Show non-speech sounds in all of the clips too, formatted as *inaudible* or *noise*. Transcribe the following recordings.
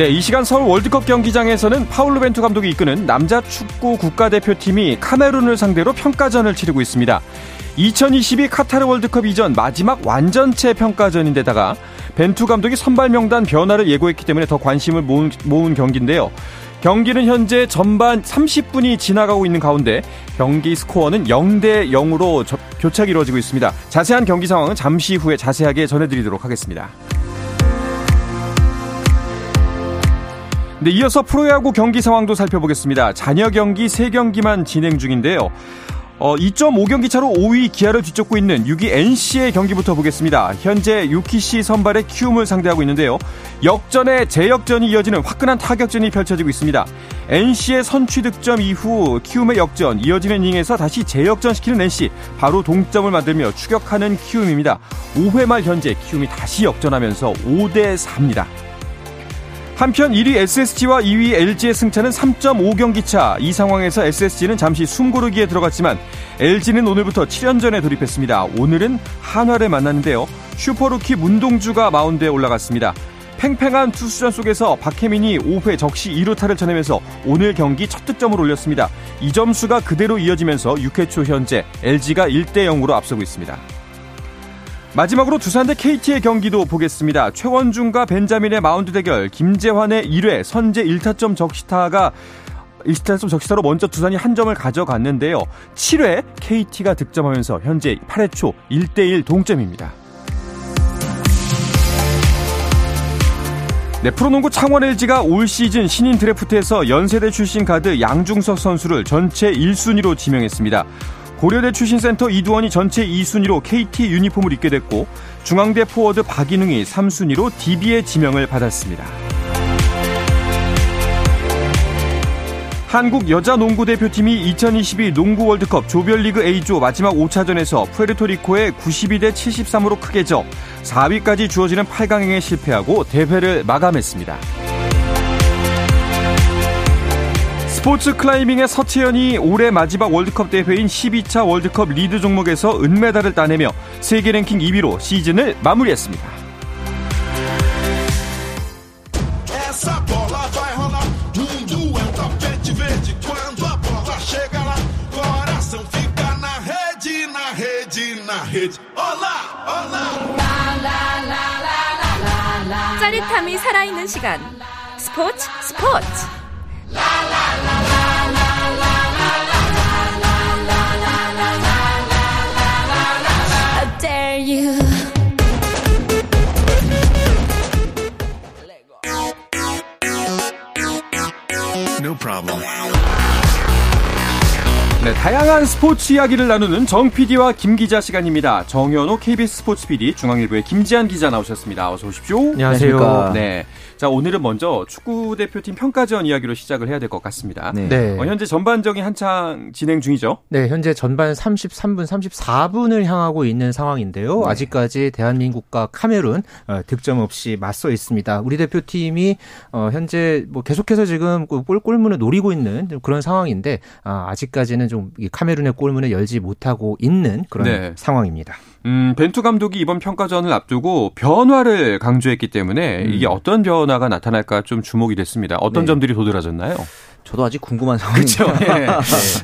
네, 이 시간 서울 월드컵 경기장에서는 파울루 벤투 감독이 이끄는 남자 축구 국가대표팀이 카메룬을 상대로 평가전을 치르고 있습니다. 2022 카타르 월드컵 이전 마지막 완전체 평가전인데다가 벤투 감독이 선발 명단 변화를 예고했기 때문에 더 관심을 모은, 모은 경기인데요. 경기는 현재 전반 30분이 지나가고 있는 가운데 경기 스코어는 0대 0으로 교착이 이루어지고 있습니다. 자세한 경기 상황은 잠시 후에 자세하게 전해드리도록 하겠습니다. 네, 이어서 프로야구 경기 상황도 살펴보겠습니다. 잔여 경기 3경기만 진행 중인데요. 어, 2.5경기 차로 5위 기아를 뒤쫓고 있는 6위 NC의 경기부터 보겠습니다. 현재 요키시 선발의 키움을 상대하고 있는데요. 역전에 재역전이 이어지는 화끈한 타격전이 펼쳐지고 있습니다. NC의 선취 득점 이후 키움의 역전, 이어지는 이닝에서 다시 재역전시키는 NC, 바로 동점을 만들며 추격하는 키움입니다. 5회 말 현재 키움이 다시 역전하면서 5대 4입니다. 한편 1위 SSG와 2위 LG의 승차는 3.5경기 차. 이 상황에서 SSG는 잠시 숨고르기에 들어갔지만 LG는 오늘부터 7연전에 돌입했습니다. 오늘은 한화를 만났는데요. 슈퍼루키 문동주가 마운드에 올라갔습니다. 팽팽한 투수전 속에서 박해민이 5회 적시 2루타를 쳐내면서 오늘 경기 첫 득점을 올렸습니다. 이 점수가 그대로 이어지면서 6회 초 현재 LG가 1대 0으로 앞서고 있습니다. 마지막으로 두산 대 KT의 경기도 보겠습니다. 최원준과 벤자민의 마운드 대결, 김재환의 1회 선제 1타점 적시타가 1타점 적시타로 먼저 두산이 한 점을 가져갔는데요. 7회 KT가 득점하면서 현재 8회 초 1대1 동점입니다. 네, 프로농구 창원 LG가 올 시즌 신인 드래프트에서 연세대 출신 가드 양준석 선수를 전체 1순위로 지명했습니다. 고려대 출신 센터 이두원이 전체 2순위로 KT 유니폼을 입게 됐고 중앙대 포워드 박인웅이 3순위로 DB의 지명을 받았습니다. 한국 여자 농구 대표팀이 2022 농구 월드컵 조별리그 A조 마지막 5차전에서 푸에르토리코에 92대 73으로 크게 져 4위까지 주어지는 8강행에 실패하고 대회를 마감했습니다. 스포츠 클라이밍의 서채현이 올해 마지막 월드컵 대회인 12차 월드컵 리드 종목에서 은메달을 따내며 세계 랭킹 2위로 시즌을 마무리했습니다. 짜릿함이 살아있는 시간 스포츠 스포츠 네, 다양한 스포츠 이야기를 나누는 정 PD와 김 기자 시간입니다. 정현호 KBS 스포츠 PD, 중앙일보의 김지한 기자 나오셨습니다. 어서 오십시오. 안녕하세요. 네. 자, 오늘은 먼저 축구 대표팀 평가전 이야기로 시작을 해야 될 것 같습니다. 네. 네. 어, 현재 전반전이 한창 진행 중이죠? 네, 현재 전반 33분, 34분을 향하고 있는 상황인데요. 네. 아직까지 대한민국과 카메룬 어, 득점 없이 맞서 있습니다. 우리 대표팀이 어, 현재 뭐 계속해서 지금 골, 골문을 노리고 있는 그런 상황인데 아, 아직까지는 좀 카메룬의 골문을 열지 못하고 있는 그런 네. 상황입니다. 음, 벤투 감독이 이번 평가전을 앞두고 변화를 강조했기 때문에 음. 이게 어떤 변화가 나타날까 좀 주목이 됐습니다. 어떤 네. 점들이 도드라졌나요? 저도 아직 궁금한 상황이죠. 그렇죠. 네.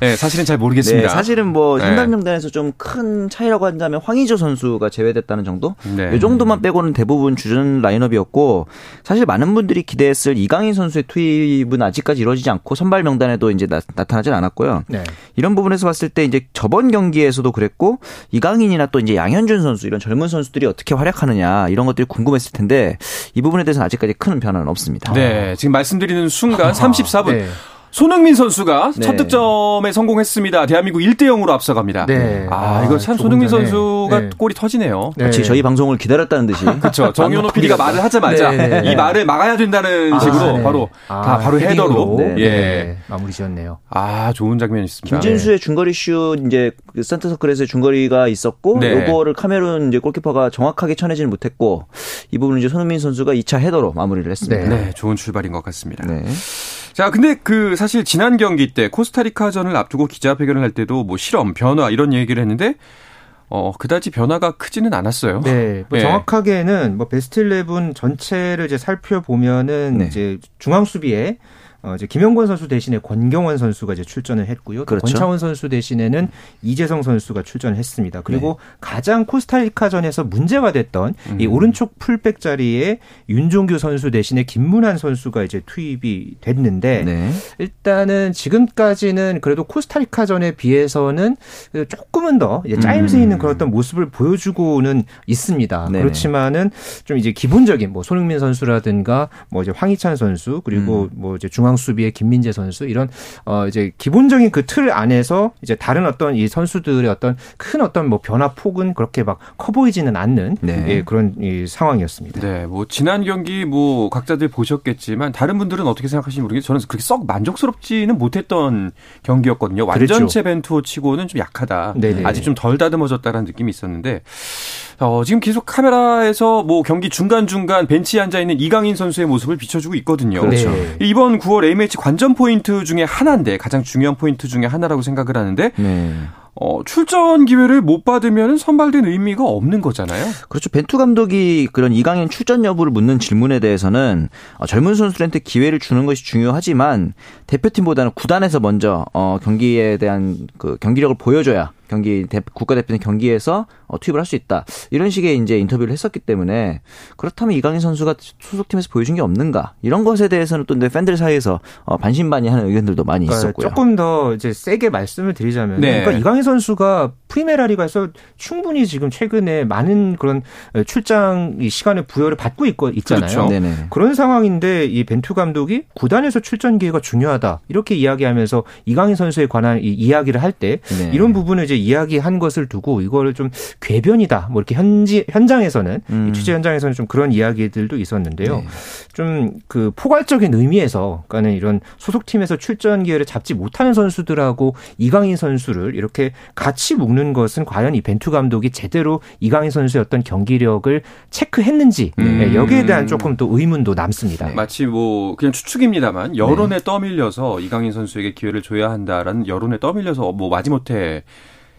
네. 사실은 잘 모르겠습니다. 네, 사실은 뭐 생각 명단에서 좀 큰 차이라고 한다면 황의조 선수가 제외됐다는 정도? 네. 이 정도만 빼고는 대부분 주전 라인업이었고 사실 많은 분들이 기대했을 이강인 선수의 투입은 아직까지 이루어지지 않고 선발 명단에도 이제 나, 타나질 않았고요. 네. 이런 부분에서 봤을 때 이제 저번 경기에서도 그랬고 이강인이나 또 이제 양현준 선수 이런 젊은 선수들이 어떻게 활약하느냐 이런 것들이 궁금했을 텐데 이 부분에 대해서는 아직까지 큰 변화는 없습니다. 네, 지금 말씀드리는 순간 *laughs* 34분. 네. 손흥민 선수가 네. 첫 득점에 성공했습니다. 대한민국 1대 0으로 앞서갑니다. 네. 아, 이거 참 손흥민 전에. 선수가 네. 골이 터지네요. 네. 마치 저희 방송을 기다렸다는 듯이. 그렇죠. 정현호 PD가 말을 하자마자 네, 네, 이 말을 막아야 된다는 아, 식으로 바로 아, 다 바로 헤더로 예. 마무리 지었네요. 아, 좋은 장면이었습니다. 김진수의 중거리 슛 이제 그 센터 서클에서 중거리가 있었고 요거를 카메룬 이제 골키퍼가 정확하게 쳐내지는 못했고 이 부분은 이제 손흥민 선수가 2차 헤더로 마무리를 했습니다. 네, 좋은 출발인 것 같습니다. 자, 근데 그 사실 지난 경기 때 코스타리카전을 앞두고 기자회견을 할 때도 뭐 실험, 변화 이런 얘기를 했는데 어, 그다지 변화가 크지는 않았어요. 네. 뭐 네. 정확하게는 뭐 베스트 11 전체를 이제 살펴보면은 네. 이제 중앙 수비에 어, 이제 김영권 선수 대신에 권경원 선수가 이제 출전을 했고요. 그렇죠. 권창원 선수 대신에는 이재성 선수가 출전을 했습니다. 그리고 네. 가장 코스타리카전에서 문제가 됐던 음. 이 오른쪽 풀백 자리에 윤종규 선수 대신에 김문환 선수가 이제 투입이 됐는데 네. 일단은 지금까지는 그래도 코스타리카전에 비해서는 조금은 더 짜임새 있는 음. 그런 어떤 모습을 보여주고는 있습니다. 네 그렇지만은 좀 이제 기본적인 뭐 손흥민 선수라든가 뭐 이제 황희찬 선수 그리고 음. 뭐 이제 중앙 수비의 김민재 선수 이런 어 이제 기본적인 그 틀 안에서 이제 다른 어떤 이 선수들의 어떤 큰 어떤 뭐 변화 폭은 그렇게 막 커 보이지는 않는 네. 예, 그런 이 상황이었습니다. 네, 뭐 지난 경기 뭐 각자들 보셨겠지만 다른 분들은 어떻게 생각하시는지 모르겠는데 저는 그렇게 썩 만족스럽지는 못했던 경기였거든요. 완전체 그렇죠. 벤투 치고는 좀 약하다. 네네. 아직 좀 덜 다듬어졌다라는 느낌이 있었는데 어, 지금 계속 카메라에서 뭐 경기 중간중간 벤치에 앉아 있는 이강인 선수의 모습을 비춰주고 있거든요. 그렇죠. 네. 이번 9월 A매치 관전 포인트 중에 하나인데 가장 중요한 포인트 중에 하나라고 생각을 하는데 네. 어, 출전 기회를 못 받으면 선발된 의미가 없는 거잖아요. 그렇죠. 벤투 감독이 그런 이강인 출전 여부를 묻는 질문에 대해서는 어, 젊은 선수들한테 기회를 주는 것이 중요하지만 대표팀보다는 구단에서 먼저 어, 경기에 대한 그 경기력을 보여줘야 경기 국가대표팀 경기에서 어, 투입을 할 수 있다. 이런 식의 이제 인터뷰를 했었기 때문에 그렇다면 이강인 선수가 소속팀에서 보여준 게 없는가? 이런 것에 대해서는 또 팬들 사이에서 어, 반신반의하는 의견들도 많이 그러니까 있었고요. 조금 더 이제 세게 말씀을 드리자면 네. 그러니까 이강인 선수가 프리메라 리가에서 충분히 지금 최근에 많은 그런 출장 시간의 부여를 받고 있고 있잖아요. 그렇죠. 그런 상황인데 이 벤투 감독이 구단에서 출전 기회가 중요하다. 이렇게 이야기하면서 이강인 선수에 관한 이 이야기를 할때 네. 이런 부분을 이제 이야기한 것을 두고 이거를 좀 궤변이다. 뭐 이렇게 현지 현장에서는 음. 취재 현장에서는 좀 그런 이야기들도 있었는데요. 네. 좀그 포괄적인 의미에서 그러니까는 이런 소속팀에서 출전 기회를 잡지 못하는 선수들하고 이강인 선수를 이렇게 같이 묶는 것은 과연 이 벤투 감독이 제대로 이강인 선수의 어떤 경기력을 체크했는지 음. 네, 여기에 대한 조금 또 의문도 남습니다. 마치 뭐 그냥 추측입니다만 여론에 네. 떠밀려서 이강인 선수에게 기회를 줘야 한다라는 여론에 떠밀려서 뭐 마지못해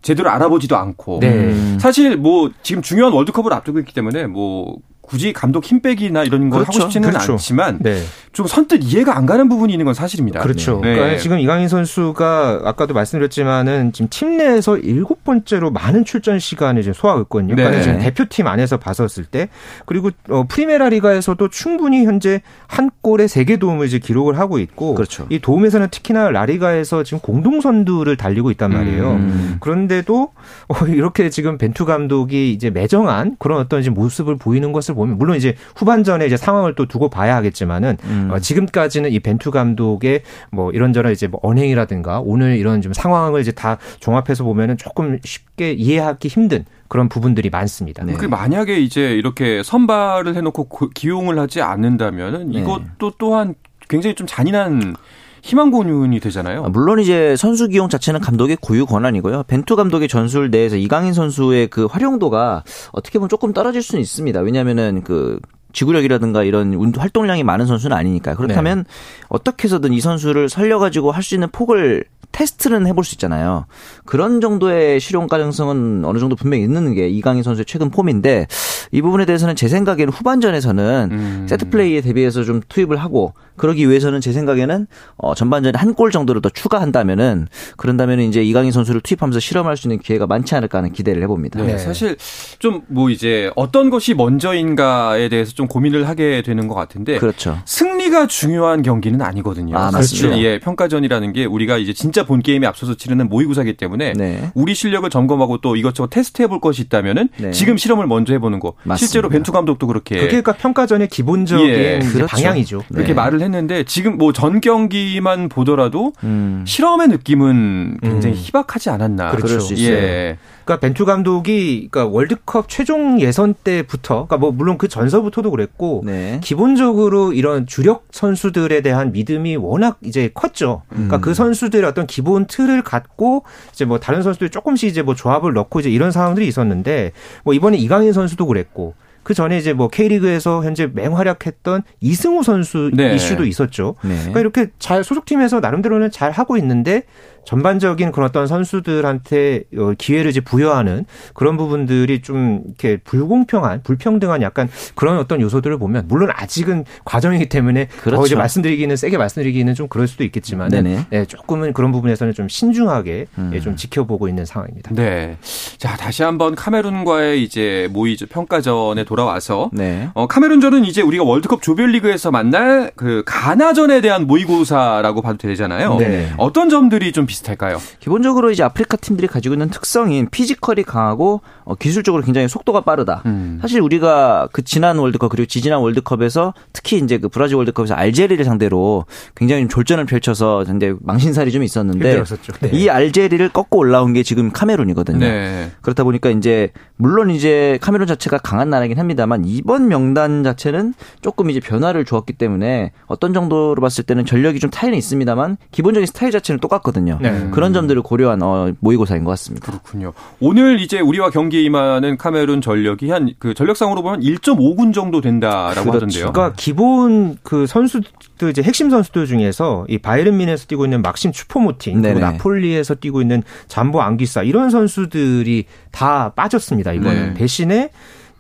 제대로 알아보지도 않고 네. 사실 뭐 지금 중요한 월드컵을 앞두고 있기 때문에 뭐 굳이 감독 힘 빼기나 이런 걸 그렇죠. 하고 싶지는 그렇죠. 않지만 네. 좀 선뜻 이해가 안 가는 부분이 있는 건 사실입니다. 그렇죠. 네. 그러니까 지금 이강인 선수가 아까도 말씀드렸지만은 지금 팀 내에서 일곱 번째로 많은 출전 시간을 지금 소화했거든요. 네. 그러니까 지금 대표팀 안에서 봤었을 때 그리고 어, 프리메라 리가에서도 충분히 현재 한 골에 세 개 도움을 이제 기록을 하고 있고 그렇죠. 이 도움에서는 특히나 라리가에서 지금 공동 선두를 달리고 있단 말이에요. 음. 그런데도 어, 이렇게 지금 벤투 감독이 이제 매정한 그런 어떤 모습을 보이는 것을 보면 물론 이제 후반전에 이제 상황을 또 두고 봐야 하겠지만은 음. 어, 지금까지는 이 벤투 감독의 뭐 이런저런 이제 뭐 언행이라든가 오늘 이런 좀 상황을 이제 다 종합해서 보면은 조금 쉽게 이해하기 힘든 그런 부분들이 많습니다. 네. 그 만약에 이제 이렇게 선발을 해놓고 기용을 하지 않는다면은 네. 이것도 또한 굉장히 좀 잔인한 희망 공윤이 되잖아요. 아, 물론 이제 선수 기용 자체는 감독의 고유 권한이고요. 벤투 감독의 전술 내에서 이강인 선수의 그 활용도가 어떻게 보면 조금 떨어질 수는 있습니다. 왜냐하면은 그 지구력이라든가 이런 활동량이 많은 선수는 아니니까 그렇다면 네. 어떻게 해서든 이 선수를 살려가지고 할 수 있는 폭을 테스트는 해볼 수 있잖아요. 그런 정도의 실용 가능성은 어느 정도 분명히 있는 게 이강인 선수의 최근 폼인데 이 부분에 대해서는 제 생각에는 후반전에서는 음. 세트 플레이에 대비해서 좀 투입을 하고 그러기 위해서는 제 생각에는 어 전반전에 한 골 정도를 더 추가한다면은 그런다면 이제 이강인 선수를 투입하면서 실험할 수 있는 기회가 많지 않을까 하는 기대를 해봅니다. 네, 네. 사실 좀 뭐 이제 어떤 것이 먼저인가에 대해서 좀 고민을 하게 되는 것 같은데 그렇죠. 승리 순위가 중요한 경기는 아니거든요. 아, 맞습니다. 예, 평가전이라는 게 우리가 이제 진짜 본 게임에 앞서서 치르는 모의고사기 때문에 네. 우리 실력을 점검하고 또 이것저것 테스트해 볼 것이 있다면은 네. 지금 실험을 먼저 해보는 거. 맞습니다. 실제로 벤투 감독도 그렇게 그게 그러니까 평가전의 기본적인 예. 그렇죠. 방향이죠. 그렇게 네. 말을 했는데 지금 뭐 전 경기만 보더라도 음. 실험의 느낌은 굉장히 음. 희박하지 않았나. 그렇죠. 예. 그러니까 벤투 감독이 그러니까 월드컵 최종 예선 때부터 그러니까 뭐 물론 그 전서부터도 그랬고 네. 기본적으로 이런 주력 선수들에 대한 믿음이 워낙 이제 컸죠. 그러니까 음. 그 선수들의 어떤 기본 틀을 갖고 이제 뭐 다른 선수들이 조금씩 이제 뭐 조합을 넣고 이제 이런 상황들이 있었는데 뭐 이번에 이강인 선수도 그랬고 그 전에 이제 뭐 K리그에서 현재 맹활약했던 이승우 선수 네. 이슈도 있었죠. 네. 그러니까 이렇게 잘 소속팀에서 나름대로는 잘 하고 있는데 전반적인 그런 어떤 선수들한테 어, 기회를 이제 부여하는 그런 부분들이 좀 이렇게 불공평한, 불평등한 약간 그런 어떤 요소들을 보면 물론 아직은 과정이기 때문에 그렇죠. 더 이제 말씀드리기는 세게 말씀드리기는 좀 그럴 수도 있겠지만 네, 조금은 그런 부분에서는 좀 신중하게 음. 예, 좀 지켜보고 있는 상황입니다. 네. 자, 다시 한번 카메룬과의 이제 모의 평가전에 돌아와서 네. 어, 카메룬전은 이제 우리가 월드컵 조별리그에서 만날 그 가나전에 대한 모의고사라고 봐도 되잖아요. 네. 어떤 점들이 좀 비슷 비슷할까요? 기본적으로 이제 아프리카 팀들이 가지고 있는 특성인 피지컬이 강하고 어, 기술적으로 굉장히 속도가 빠르다. 음. 사실 우리가 그 지난 월드컵 그리고 지지난 월드컵에서 특히 이제 그 브라질 월드컵에서 알제리를 상대로 굉장히 졸전을 펼쳐서 근데 망신살이 좀 있었는데 네. 이 알제리를 꺾고 올라온 게 지금 카메룬이거든요. 네. 그렇다 보니까 이제 물론 이제 카메룬 자체가 강한 나라긴 합니다만 이번 명단 자체는 조금 이제 변화를 주었기 때문에 어떤 정도로 봤을 때는 전력이 좀 차이는 있습니다만 기본적인 스타일 자체는 똑같거든요. 네. 그런 점들을 고려한 어, 모의고사인 것 같습니다. 그렇군요. 오늘 이제 우리와 경기에 임하는 카메룬 전력이 한 그 전력상으로 보면 1.5군 정도 된다라고 그렇죠. 하던데요. 그러니까 기본 그 선수들 이제 핵심 선수들 중에서 이 바이른 민에서 뛰고 있는 막심 추포모팅 그리고 나폴리에서 뛰고 있는 잠보 앙기사 이런 선수들이 다 빠졌습니다. 이번에 네. 대신에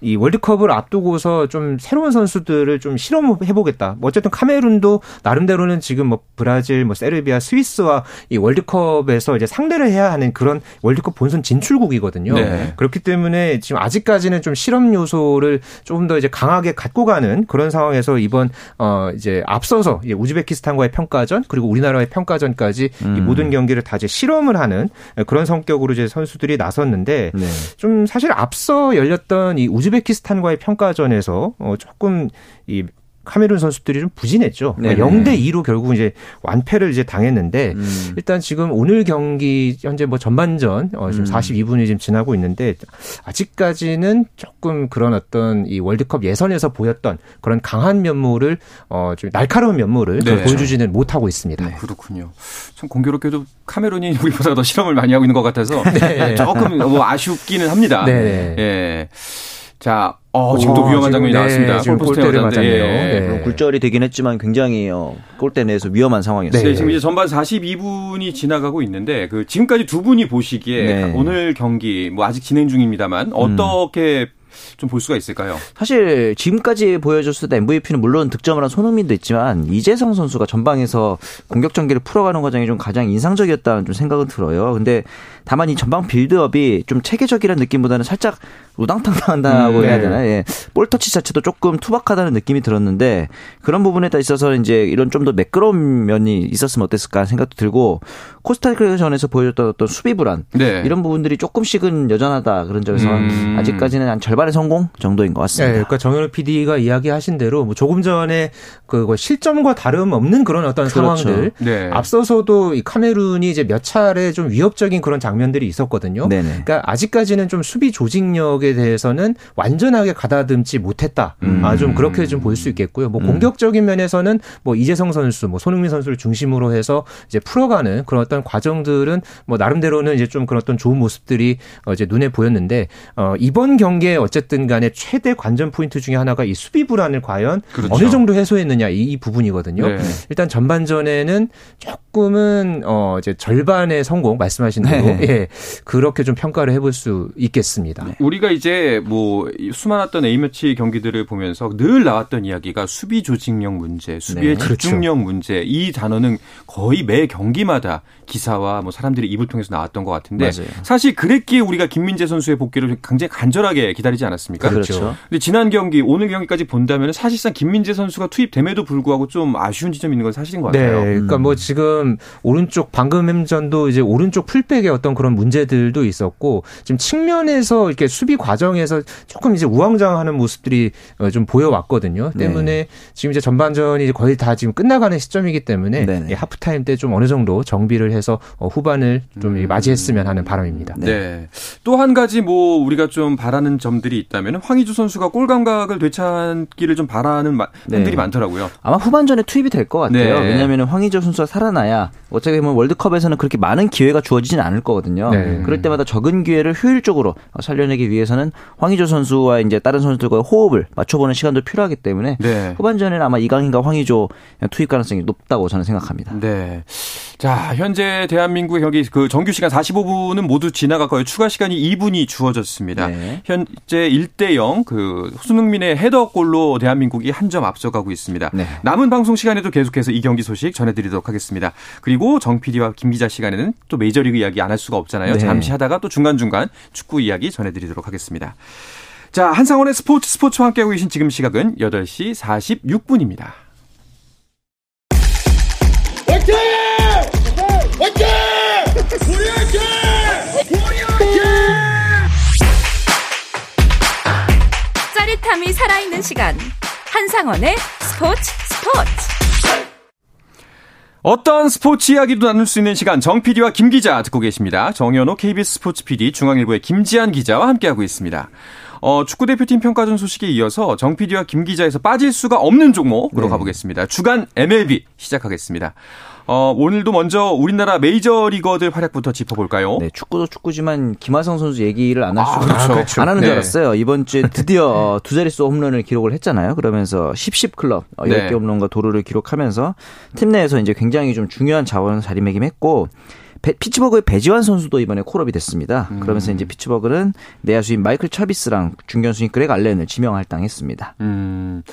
이 월드컵을 앞두고서 좀 새로운 선수들을 좀 실험해 보겠다. 뭐 어쨌든 카메룬도 나름대로는 지금 뭐 브라질, 뭐 세르비아, 스위스와 이 월드컵에서 이제 상대를 해야 하는 그런 월드컵 본선 진출국이거든요. 네. 그렇기 때문에 지금 아직까지는 좀 실험 요소를 조금 더 이제 강하게 갖고 가는 그런 상황에서 이번 어 이제 앞서서 이제 우즈베키스탄과의 평가전 그리고 우리나라의 평가전까지 음. 이 모든 경기를 다 이제 실험을 하는 그런 성격으로 이제 선수들이 나섰는데 네. 좀 사실 앞서 열렸던 이 우즈 우즈베키스탄과의 평가전에서 어 조금 이 카메룬 선수들이 좀 부진했죠. 그러니까 0대 2로 결국 이제 완패를 이제 당했는데 음. 일단 지금 오늘 경기 현재 뭐 전반전 어 지금 음. 42분이 지금 지나고 있는데 아직까지는 조금 그런 어떤 이 월드컵 예선에서 보였던 그런 강한 면모를 어좀 날카로운 면모를 네. 보여주지는 못하고 있습니다. 네. 그렇군요. 참 공교롭게도 카메룬이 *laughs* 우리보다 더 실험을 많이 하고 있는 것 같아서 네. 조금 뭐 아쉽기는 합니다. 네. 예. 자, 어, 지금 또 위험한 장면이 네, 나왔습니다. 지금 골대를 맞았네요. 예. 네. 굴절이 되긴 했지만 굉장히 어, 골대 내에서 위험한 상황이었어요. 네, 지금 이제 전반 42분이 지나가고 있는데 그 지금까지 두 분이 보시기에 네. 오늘 경기 뭐 아직 진행 중입니다만 어떻게 음. 좀 볼 수가 있을까요? 사실 지금까지 보여줬을 때 MVP는 물론 득점을 한 손흥민도 있지만 이재성 선수가 전방에서 공격 전개를 풀어가는 과정이 좀 가장 인상적이었다는 좀 생각은 들어요. 근데 다만 이 전방 빌드업이 좀 체계적이라는 느낌보다는 살짝 우당탕탕한다고 음, 해야 네. 되나? 예. 볼 터치 자체도 조금 투박하다는 느낌이 들었는데 그런 부분에 있어서 이제 이런 좀 더 매끄러운 면이 있었으면 어땠을까 생각도 들고 코스타리카전에서 보여줬던 어떤 수비 불안 네. 이런 부분들이 조금씩은 여전하다 그런 점에서 음. 아직까지는 한 절반 의 성공 정도인 것 같습니다. 네, 그러니까 정현우 PD가 이야기하신 대로 뭐 조금 전에 그 실점과 다름없는 그런 어떤 그렇죠. 상황들 네. 앞서서도 이 카메룬이 이제 몇 차례 좀 위협적인 그런 장면들이 있었거든요. 네네. 그러니까 아직까지는 좀 수비 조직력에 대해서는 완전하게 가다듬지 못했다. 음. 아, 좀 그렇게 좀 볼 수 있겠고요. 뭐 음. 공격적인 면에서는 뭐 이재성 선수, 뭐 손흥민 선수를 중심으로 해서 이제 풀어가는 그런 어떤 과정들은 뭐 나름대로는 이제 좀 그런 어떤 좋은 모습들이 어 이제 눈에 보였는데 어 이번 경기에 어쨌든 간에 최대 관전 포인트 중에 하나가 이 수비 불안을 과연 그렇죠. 어느 정도 해소했느냐 이, 이 부분이거든요. 네. 일단 전반전에는 조금은 어 이제 절반의 성공 말씀하신 대로 네. 예, 그렇게 좀 평가를 해볼 수 있겠습니다. 네. 우리가 이제 뭐 수많았던 A매치 경기들을 보면서 늘 나왔던 이야기가 수비 조직력 문제, 수비의 네. 집중력 그렇죠. 문제 이 단어는 거의 매 경기마다 기사와 뭐 사람들이 입을 통해서 나왔던 것 같은데 맞아요. 사실 그랬기에 우리가 김민재 선수의 복귀를 굉장히 간절하게 기다리지 않았습니까? 그렇죠. 근데 지난 경기 오늘 경기까지 본다면 사실상 김민재 선수가 투입됨에도 불구하고 좀 아쉬운 지점이 있는 건 사실인 것 같아요. 네, 그러니까 뭐 지금 오른쪽 방금 햄전도 이제 오른쪽 풀백의 어떤 그런 문제들도 있었고 지금 측면에서 이렇게 수비 과정에서 조금 이제 우왕좌왕하는 모습들이 어, 좀 보여왔거든요. 네. 때문에 네. 지금 이제 전반전이 거의 다 지금 끝나가는 시점이기 때문에 하프타임 때 좀 어느 정도 정비를 해서 어, 후반을 좀 음. 맞이했으면 하는 바람입니다. 네. 네. 또 한 가지 뭐 우리가 좀 바라는 점들이 있다면 황희주 선수가 골 감각을 되찾기를 좀 바라는 팬들이 네. 많더라고요. 아마 후반전에 투입이 될 것 같아요. 네. 왜냐하면 황희주 선수가 살아나야 어차피 보면 월드컵에서는 그렇게 많은 기회가 주어지진 않을 거거든요. 네. 그럴 때마다 적은 기회를 효율적으로 살려내기 위해서는 황희조 선수와 이제 다른 선수들과의 호흡을 맞춰보는 시간도 필요하기 때문에 네. 후반전에는 아마 이강인과 황희조 투입 가능성이 높다고 저는 생각합니다. 네. 자, 현재 대한민국의 경기 그 정규 시간 45분은 모두 지나갔고요. 추가 시간이 2분이 주어졌습니다. 네. 현재 1대 0, 그 손흥민의 헤더골로 대한민국이 한 점 앞서가고 있습니다. 네. 남은 방송 시간에도 계속해서 이 경기 소식 전해드리도록 하겠습니다. 그리고 정 PD와 김 기자 시간에는 또 메이저리그 이야기 안 할 수가 없잖아요. 네. 잠시 하다가 또 중간중간 축구 이야기 전해드리도록 하겠습니다. 자, 한상원의 스포츠 스포츠와 함께하고 계신 지금 시각은 8시 46분입니다. 짜릿함이 살아있는 시간. 한상원의 스포츠 스포츠. 어떤 스포츠 이야기도 나눌 수 있는 시간 정 PD와 김 기자 듣고 계십니다. 정현호 KBS 스포츠 PD 중앙일보의 김지한 기자와 함께하고 있습니다. 어, 축구 대표팀 평가전 소식에 이어서 정 PD와 김 기자에서 빠질 수가 없는 종목으로 네. 가보겠습니다. 주간 MLB 시작하겠습니다. 어, 오늘도 먼저 우리나라 메이저 리거들 활약부터 짚어볼까요? 네, 축구도 축구지만 김하성 선수 얘기를 안 할수 아, 그렇죠. 그렇죠. 안 하는 네. 줄 알았어요. 이번 주에 *laughs* 드디어 어, 두 자릿수 홈런을 기록을 했잖아요. 그러면서 10-10 클럽 10개 네. 홈런과 도루를 기록하면서 팀 내에서 이제 굉장히 좀 중요한 자원을 자리매김했고 피츠버그의 배지환 선수도 이번에 콜업이 됐습니다. 음. 그러면서 이제 피츠버그는 내야수인 마이클 차비스랑 중견수인 그렉 알렌을 지명 할당했습니다. 음.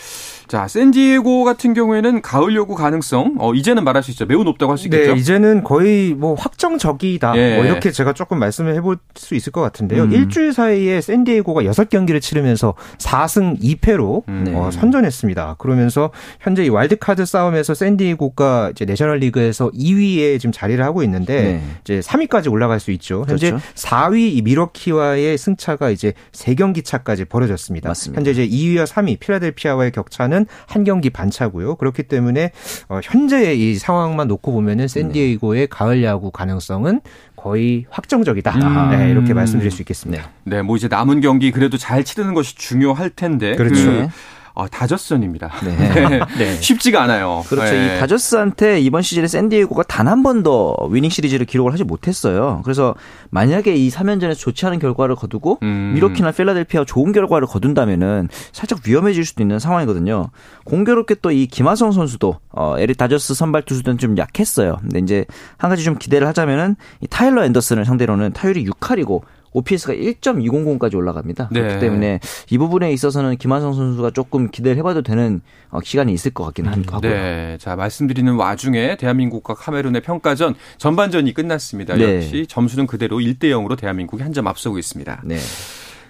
자, 샌디에고 같은 경우에는 가을 여구 가능성 어, 이제는 말할 수 있죠. 매우 높다고 할 수 있겠죠. 네, 이제는 거의 뭐 확정적이다. 예. 뭐 이렇게 제가 조금 말씀을 해볼 수 있을 것 같은데요. 음. 일주일 사이에 샌디에고가 6경기를 치르면서 4승 2패로 음. 어, 선전했습니다. 그러면서 현재 이 와일드카드 싸움에서 샌디에고가 이제 내셔널리그에서 2위에 지금 자리를 하고 있는데 네. 이제 3위까지 올라갈 수 있죠. 현재 그렇죠. 4위 이 미러키와의 승차가 이제 3경기 차까지 벌어졌습니다. 맞습니다. 현재 이제 2위와 3위 필라델피아와의 격차는 한 경기 반 차고요. 그렇기 때문에 어, 현재 이 상황만 놓고 보면은 샌디에이고의 네. 가을 야구 가능성은 거의 확정적이다. 음. 네, 이렇게 말씀드릴 수 있겠습니다. 네, 뭐 이제 남은 경기 그래도 잘 치르는 것이 중요할 텐데. 그렇죠. 그 어, 다저스전입니다. 네. *laughs* 네. 네. 쉽지가 않아요. 그렇죠. 네. 이 다저스한테 이번 시즌에 샌디에고가 단 한 번도 위닝 시리즈를 기록을 하지 못했어요. 그래서 만약에 이 3연전에서 좋지 않은 결과를 거두고 음. 밀워키나 필라델피아 좋은 결과를 거둔다면은 살짝 위험해질 수도 있는 상황이거든요. 공교롭게 또 이 김하성 선수도 어, LA 다저스 선발 투수들은 좀 약했어요. 근데 이제 한 가지 좀 기대를 하자면은 이 타일러 앤더슨을 상대로는 타율이 6할이고 OPS가 1.200까지 올라갑니다. 네. 그렇기 때문에 이 부분에 있어서는 김하성 선수가 조금 기대를 해봐도 되는 어, 기간이 있을 것 같긴 음, 하고요. 네. 자, 말씀드리는 와중에 대한민국과 카메룬의 평가전 전반전이 끝났습니다. 네. 역시 점수는 그대로 1대 0으로 대한민국이 한 점 앞서고 있습니다. 네.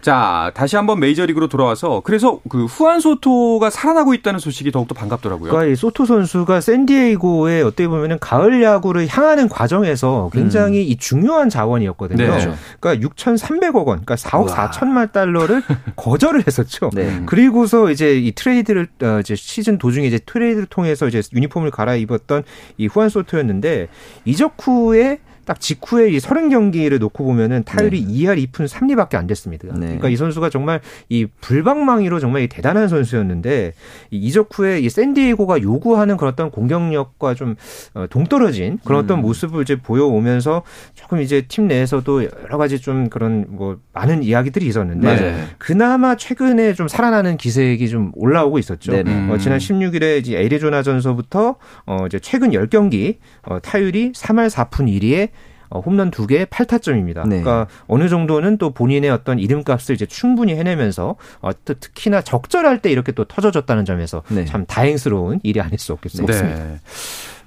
자, 다시 한번 메이저리그로 돌아와서 그래서 그 후안 소토가 살아나고 있다는 소식이 더욱더 반갑더라고요. 그러니까 이 소토 선수가 샌디에이고에 어떻게 보면은 가을 야구를 향하는 과정에서 굉장히 음. 이 중요한 자원이었거든요. 네. 그렇죠. 그러니까 6,300억 원, 그러니까 4억 우와. 4천만 달러를 *laughs* 거절을 했었죠. 네. 그리고서 이제 이 트레이드를 어, 이제 시즌 도중에 이제 트레이드를 통해서 이제 유니폼을 갈아입었던 이 후안 소토였는데 이적 후에 딱 직후에 이 서른 경기를 놓고 보면은 타율이 네. 2할 2푼 3리밖에 안 됐습니다. 네. 그러니까 이 선수가 정말 이 불방망이로 정말 대단한 선수였는데 이 이적 후에 이 샌디에고가 요구하는 그런 어떤 공격력과 좀 어, 동떨어진 그런 어떤 음. 모습을 이제 보여오면서 조금 이제 팀 내에서도 여러 가지 좀 그런 뭐 많은 이야기들이 있었는데 맞아요. 그나마 최근에 좀 살아나는 기색이 좀 올라오고 있었죠. 어, 지난 16일에 이제 애리조나 전서부터 어 이제 최근 10경기 어 타율이 3할 4푼 1리에 어, 홈런 2개 8타점입니다. 네. 그러니까 어느 정도는 또 본인의 어떤 이름값을 이제 충분히 해내면서 어, 특히나 적절할 때 이렇게 또 터져졌다는 점에서 네. 참 다행스러운 일이 아닐 수 없겠습니다. 네.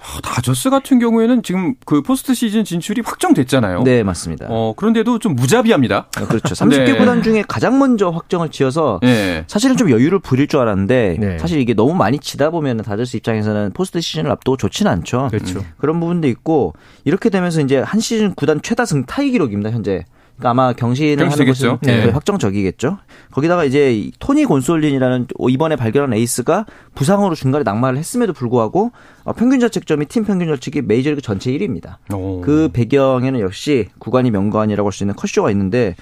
아, 다저스 같은 경우에는 지금 그 포스트 시즌 진출이 확정됐잖아요. 네, 맞습니다. 어, 그런데도 좀 무자비합니다. 아, 그렇죠. 30개 *laughs* 네. 구단 중에 가장 먼저 확정을 지어서 네. 사실은 좀 여유를 부릴 줄 알았는데 네. 사실 이게 너무 많이 치다 보면 다저스 입장에서는 포스트 시즌을 앞두고 좋지는 않죠. 그렇죠. 음. 그런 부분도 있고 이렇게 되면서 이제 한 시즌 구단 최다 승 타이 기록입니다, 현재. 그러니까 아마 경신을 하는 것은 네. 네. 확정적이겠죠. 거기다가 이제 토니 곤솔린이라는 이번에 발견한 에이스가 부상으로 중간에 낙마를 했음에도 불구하고 어, 평균 자책점이 팀 평균 자책이 메이저리그 전체 1위입니다. 오. 그 배경에는 역시 구간이 명관이라고 할 수 있는 컷쇼가 있는데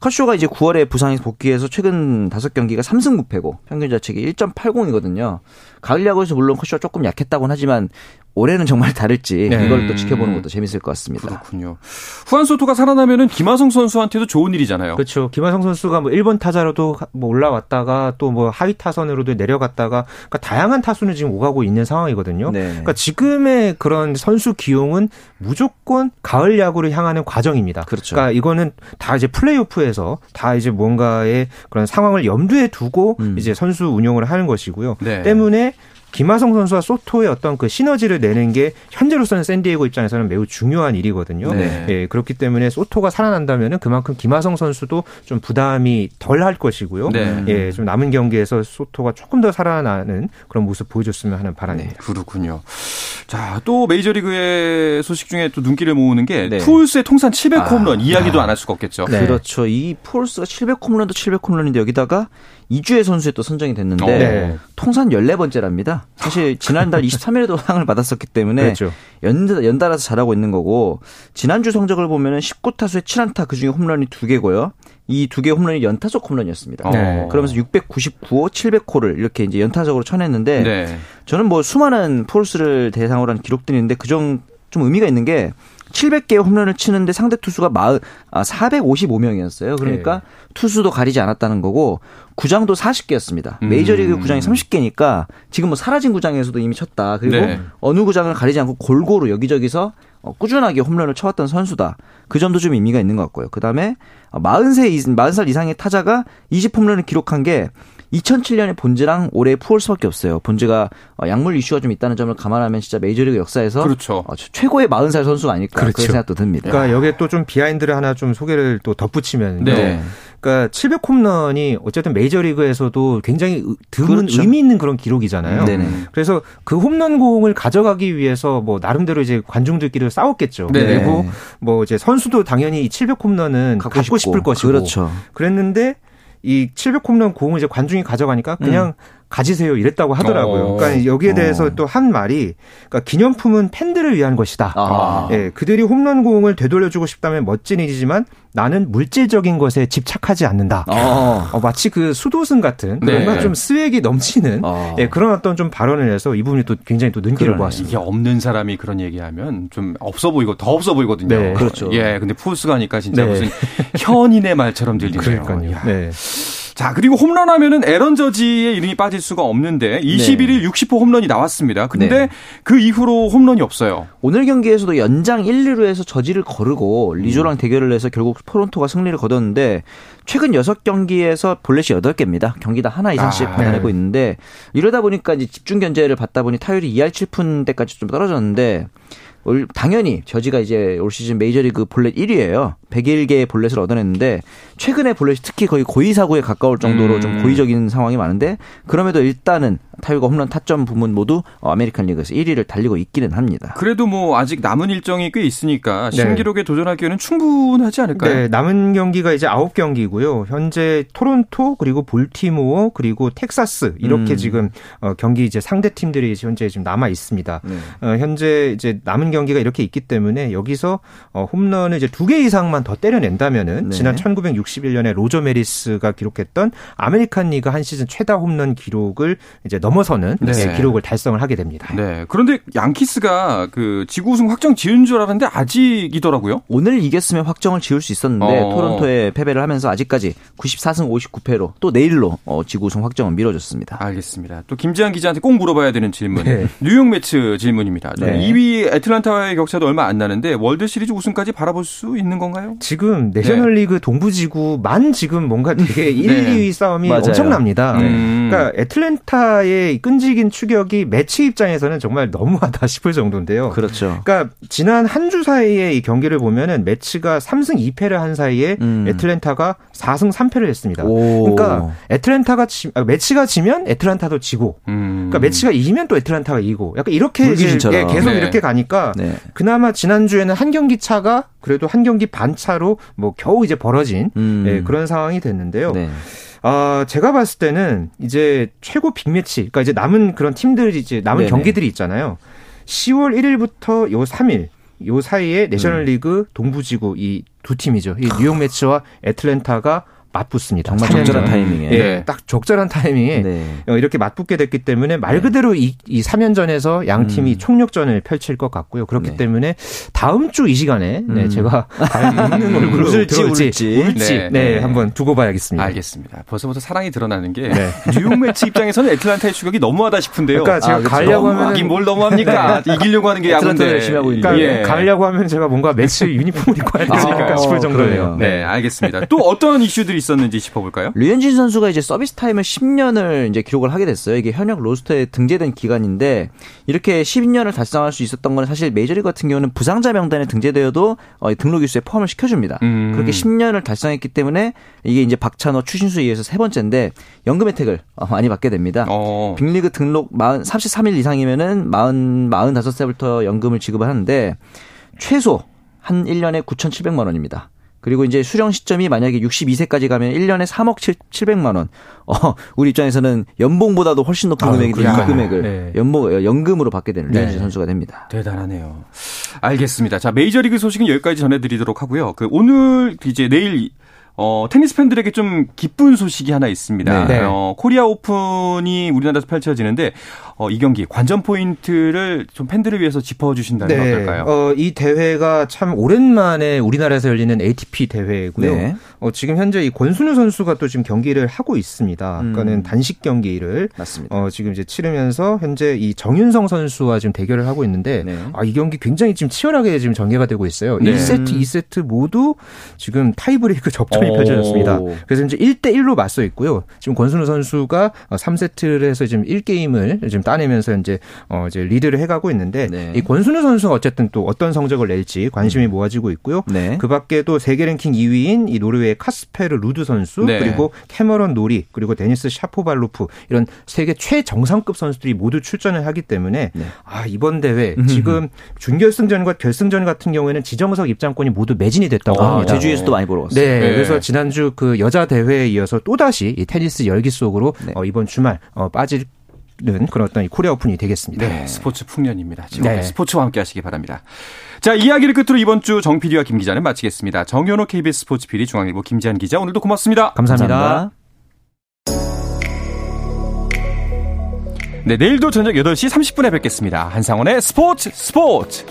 컷쇼가 이제 9월에 부상에서 복귀해서 최근 5경기가 3승 9패고 평균 자책이 1.80이거든요. 가을 야구에서 물론 컷쇼가 조금 약했다고는 하지만 올해는 정말 다를지 네. 이걸 또 지켜보는 것도 재밌을 것 같습니다. 그렇군요. 후안 소토가 살아나면은 김하성 선수한테도 좋은 일이잖아요. 그렇죠. 김하성 선수가 뭐 1번 타자로도 뭐 올라왔다가 또 뭐 하위 타선으로도 내려갔다가 그러니까 다양한 타순을 지금 오가고 있는 상황이거든요. 네. 그러니까 지금의 그런 선수 기용은 무조건 가을 야구를 향하는 과정입니다. 그렇죠. 그러니까 이거는 다 이제 플레이오프에서 다 이제 뭔가의 그런 상황을 염두에 두고 음. 이제 선수 운영을 하는 것이고요. 네. 때문에 김하성 선수와 소토의 어떤 그 시너지를 내는 게 현재로서는 샌디에고 입장에서는 매우 중요한 일이거든요. 네. 예, 그렇기 때문에 소토가 살아난다면은 그만큼 김하성 선수도 좀 부담이 덜 할 것이고요. 네. 예, 좀 남은 경기에서 소토가 조금 더 살아나는 그런 모습 보여줬으면 하는 바람입니다. 네, 그렇군요. 자, 또 메이저리그의 소식 중에 또 눈길을 모으는 게 네. 푸울스의 통산 700 홈런 아, 이야기도 안 할 수가 없겠죠. 네. 그렇죠. 이 푸울스가 700 홈런도 700 홈런인데 여기다가 이주혜 선수에 또 선정이 됐는데 네. 통산 14번째랍니다. 사실 지난달 23일에도 상을 받았었기 때문에 그렇죠. 연달, 연달아서 잘하고 있는 거고 지난주 성적을 보면 은 19타수에 7안타 그중에 홈런이 2개고요. 이 두 개 홈런이 연타석 홈런이었습니다. 네. 그러면서 699호, 700호를 이렇게 이제 연타석으로 쳐냈는데 네. 저는 뭐 수많은 폴스를 대상으로 한 기록들이 있는데 그중 좀 의미가 있는 게 700개의 홈런을 치는데 상대 투수가 40, 아, 455명이었어요. 그러니까 네. 투수도 가리지 않았다는 거고 구장도 40개였습니다. 음. 메이저리그 구장이 30개니까 지금 뭐 사라진 구장에서도 이미 쳤다. 그리고 네. 어느 구장을 가리지 않고 골고루 여기저기서 어, 꾸준하게 홈런을 쳐왔던 선수다. 그 점도 좀 의미가 있는 것 같고요. 그 다음에 40세, 40살 이상의 타자가 20홈런을 기록한 게 2007년에 본즈랑 올해 푸올스밖에 없어요. 본즈가 어, 약물 이슈가 좀 있다는 점을 감안하면 진짜 메이저리그 역사에서 그렇죠. 어, 최고의 40살 선수가 아닐까 그렇죠. 그런 생각도 듭니다. 그러니까 여기에 또 좀 비하인드를 하나 좀 소개를 또 덧붙이면 네. 그러니까 700홈런이 어쨌든 메이저리그에서도 굉장히 드문 그렇죠. 의미 있는 그런 기록이잖아요. 네네. 그래서 그 홈런공을 가져가기 위해서 뭐 나름대로 이제 관중들끼리 싸웠겠죠. 네 그리고 뭐 이제 선수도 당연히 이 700홈런은 갖고, 갖고 싶을 것이고 그렇죠. 그랬는데 이 700홈런 공을 이제 관중이 가져가니까 그냥 음. 가지세요 이랬다고 하더라고요. 어. 그러니까 여기에 대해서 어. 또한 말이 그러니까 기념품은 팬들을 위한 것이다. 아. 예, 그들이 홈런 공을 되돌려주고 싶다면 멋진 일이지만 나는 물질적인 것에 집착하지 않는다. 어. 어, 마치 그 수도승 같은 네. 뭔가 좀 스웩이 넘치는 어. 예, 그런 어떤 좀 발언을 해서 이 부분이 또 굉장히 또 눈길을 모았습니다. 이게 없는 사람이 그런 얘기하면 좀 없어 보이고 더 없어 보이거든요. 네. 그렇죠. 예, 근데 푸스가 하니까 진짜 네. 무슨 현인의 말처럼 들리네요. 그러니까요. 네. 자, 그리고 홈런 하면은 에런 저지의 이름이 빠질 수가 없는데 21일 네. 60호 홈런이 나왔습니다. 근데 네. 그 이후로 홈런이 없어요. 오늘 경기에서도 연장 1, 2루에서 저지를 거르고 리조랑 음. 대결을 해서 결국 토론토가 승리를 거뒀는데 최근 6경기에서 볼넷이 8개입니다. 경기당 하나 이상씩 아, 받아내고 네. 있는데 이러다 보니까 이제 집중 견제를 받다 보니 타율이 2할 7푼 대까지 좀 떨어졌는데 당연히 저지가 이제 올 시즌 메이저리그 볼넷 1위예요. 101개의 볼넷을 얻어냈는데 최근에 볼넷이 특히 거의 고의 사구에 가까울 정도로 음. 좀 고의적인 상황이 많은데 그럼에도 일단은 타율과 홈런 타점 부문 모두 아메리칸 리그에서 1위를 달리고 있기는 합니다. 그래도 뭐 아직 남은 일정이 꽤 있으니까 네. 신기록에 도전할 기회는 충분하지 않을까요? 네, 남은 경기가 이제 9경기고요. 현재 토론토 그리고 볼티모어 그리고 텍사스 이렇게 음. 지금 어, 경기 이제 상대 팀들이 현재 지금 남아 있습니다. 네. 어, 현재 이제 남은 경기가 이렇게 있기 때문에 여기서 어, 홈런을 이제 두 개 이상만 더 때려낸다면은 네. 지난 1961년에 로저 메리스가 기록했던 아메리칸 리그 한 시즌 최다 홈런 기록을 이제 넘어서는 네. 예, 기록을 달성을 하게 됩니다. 네. 그런데 양키스가 그 지구 우승 확정 지은 줄 알았는데 아직이더라고요. 오늘 이겼으면 확정을 지을 수 있었는데 어. 토론토에 패배를 하면서 아직까지 94승 59패로 또 내일로 어, 지구 우승 확정은 미뤄졌습니다. 알겠습니다. 또 김지한 기자한테 꼭 물어봐야 되는 질문. 네. 뉴욕 메츠 질문입니다. 네. 2위 애틀란타 애틀란타와의 격차도 얼마 안 나는데 월드 시리즈 우승까지 바라볼 수 있는 건가요? 지금 내셔널리그 네. 동부지구만 지금 뭔가 되게 1, *laughs* 네. 2위 싸움이 맞아요. 엄청납니다. 네. 음. 그러니까 애틀랜타의 끈질긴 추격이 메츠 입장에서는 정말 너무하다 싶을 정도인데요. 그렇죠. 그러니까 지난 한 주 사이에 이 경기를 보면은 메츠가 3승 2패를 한 사이에 음. 애틀랜타가 4승 3패를 했습니다. 오. 그러니까 애틀랜타가 지, 아, 메츠가 지면 애틀랜타도 지고, 음. 그러니까 메츠가 이기면 또 애틀랜타가 이기고, 약간 이렇게 이제 예, 계속 네. 이렇게 가니까 네. 그나마 지난 주에는 한 경기 차가 그래도 한 경기 반 차로 뭐 겨우 이제 벌어진 음. 예, 그런 상황이 됐는데요. 네. 아, 제가 봤을 때는 이제 최고 빅매치, 그러니까 이제 남은 그런 팀들 이제 남은 네네. 경기들이 있잖아요. 10월 1일부터 요 3일 요 사이에 내셔널리그 음. 동부지구 이 두 팀이죠. 이 뉴욕 매치와 애틀랜타가 맞붙습니다. 정말 적절한 타이밍에. 예, 네. 딱 적절한 타이밍에 네. 어, 이렇게 맞붙게 됐기 때문에 말 네. 그대로 이, 이 3연전에서 양 팀이 음. 총력전을 펼칠 것 같고요. 그렇기 네. 때문에 다음 주 이 시간에 네, 음. 제가 *laughs* 있는 얼굴로 웃을지 울지, 울지 네, 네, 한번 두고 봐야겠습니다. 알겠습니다. 벌써부터 사랑이 드러나는 게 뉴욕 메츠 입장에서는 애틀란타의 추격이 너무하다 싶은데요. 그러니까 제가 아, 그렇죠. 가려고 하면 뭘 너무합니까? 이기려고 하는 게 야구인데 열심히 하고 있는데. 그러니까 예. 가려고 하면 제가 뭔가 메츠 유니폼을 입고 와야 되지 않을까 아, 싶을 정도예요. 네, 알겠습니다. 또 어떤 이슈들이 있었는지 짚어볼까요? 볼까요? 류현진 선수가 이제 service time을 10년을 이제 기록을 하게 됐어요. 이게 현역 로스터에 등재된 기간인데 이렇게 10년을 달성할 수 있었던 건 사실 메이저리그 같은 경우는 부상자 명단에 등재되어도 어, 등록 일수에 포함을 시켜줍니다. 음. 그렇게 10년을 달성했기 때문에 이게 이제 박찬호, 추신수에 의해서 세 번째인데 연금 혜택을 어, 많이 받게 됩니다. 어. 빅리그 등록 40, 33일 이상이면은 40, 45세부터 연금을 지급을 하는데 최소 한 1년에 9,700만 원입니다. 그리고 이제 수령 시점이 만약에 62세까지 가면 1년에 3억 7, 0 0만 원. 어, 우리 입장에서는 연봉보다도 훨씬 높은 아, 금액이 그 금액을 네. 연봉 연금으로 받게 되는 네. 선수가 됩니다. 대단하네요. 알겠습니다. 자, 메이저리그 소식은 여기까지 전해 드리도록 하고요. 그 오늘 이제 내일 어, 테니스 팬들에게 좀 기쁜 소식이 하나 있습니다. 네. 어, 코리아 오픈이 우리나라에서 펼쳐지는데 어, 이 경기 관전 포인트를 좀 팬들을 위해서 짚어주신다면 네. 어떨까요? 어, 이 대회가 참 오랜만에 우리나라에서 열리는 ATP 대회고요. 네. 어, 지금 현재 이 권순우 선수가 또 지금 경기를 하고 있습니다. 음. 아까는 단식 경기를 맞습니다. 어, 지금 이제 치르면서 현재 이 정윤성 선수와 지금 대결을 하고 있는데 네. 아, 이 경기 굉장히 지금 치열하게 지금 전개가 되고 있어요. 네. 1세트, 2세트 모두 지금 타이브레이크 접전 이 오. 펼쳐졌습니다. 그래서 이제 1대 1로 맞서 있고요. 지금 권순우 선수가 3세트를 해서 지금 1게임을 지금 따내면서 이제 어 이제 리드를 해 가고 있는데 네. 이 권순우 선수가 어쨌든 또 어떤 성적을 낼지 관심이 음. 모아지고 있고요. 네. 그 밖에도 세계 랭킹 2위인 이 노르웨이 카스페르 루드 선수 네. 그리고 캐머런 노리 그리고 데니스 샤포발로프 이런 세계 최정상급 선수들이 모두 출전을 하기 때문에 네. 아 이번 대회 음. 지금 준결승전과 결승전 같은 경우에는 지정석 입장권이 모두 매진이 됐다고 아, 합니다. 제주에서도 많이 보러 왔어요. 네, 네. 그래서 지난주 그 여자 대회에 이어서 또 다시 이 테니스 열기 속으로 네. 어, 이번 주말 어, 빠질 는 그런 어떤 코리아 오픈이 되겠습니다. 네, 스포츠 풍년입니다. 지금 네. 스포츠와 함께 하시기 바랍니다. 자, 이야기를 끝으로 이번 주 정 PD와 김 기자는 마치겠습니다. 정현호 KBS 스포츠 PD 중앙일보 김지한 기자 오늘도 고맙습니다. 감사합니다. 감사합니다. 네, 내일도 저녁 8시 30분에 뵙겠습니다. 한상원의 스포츠 스포츠.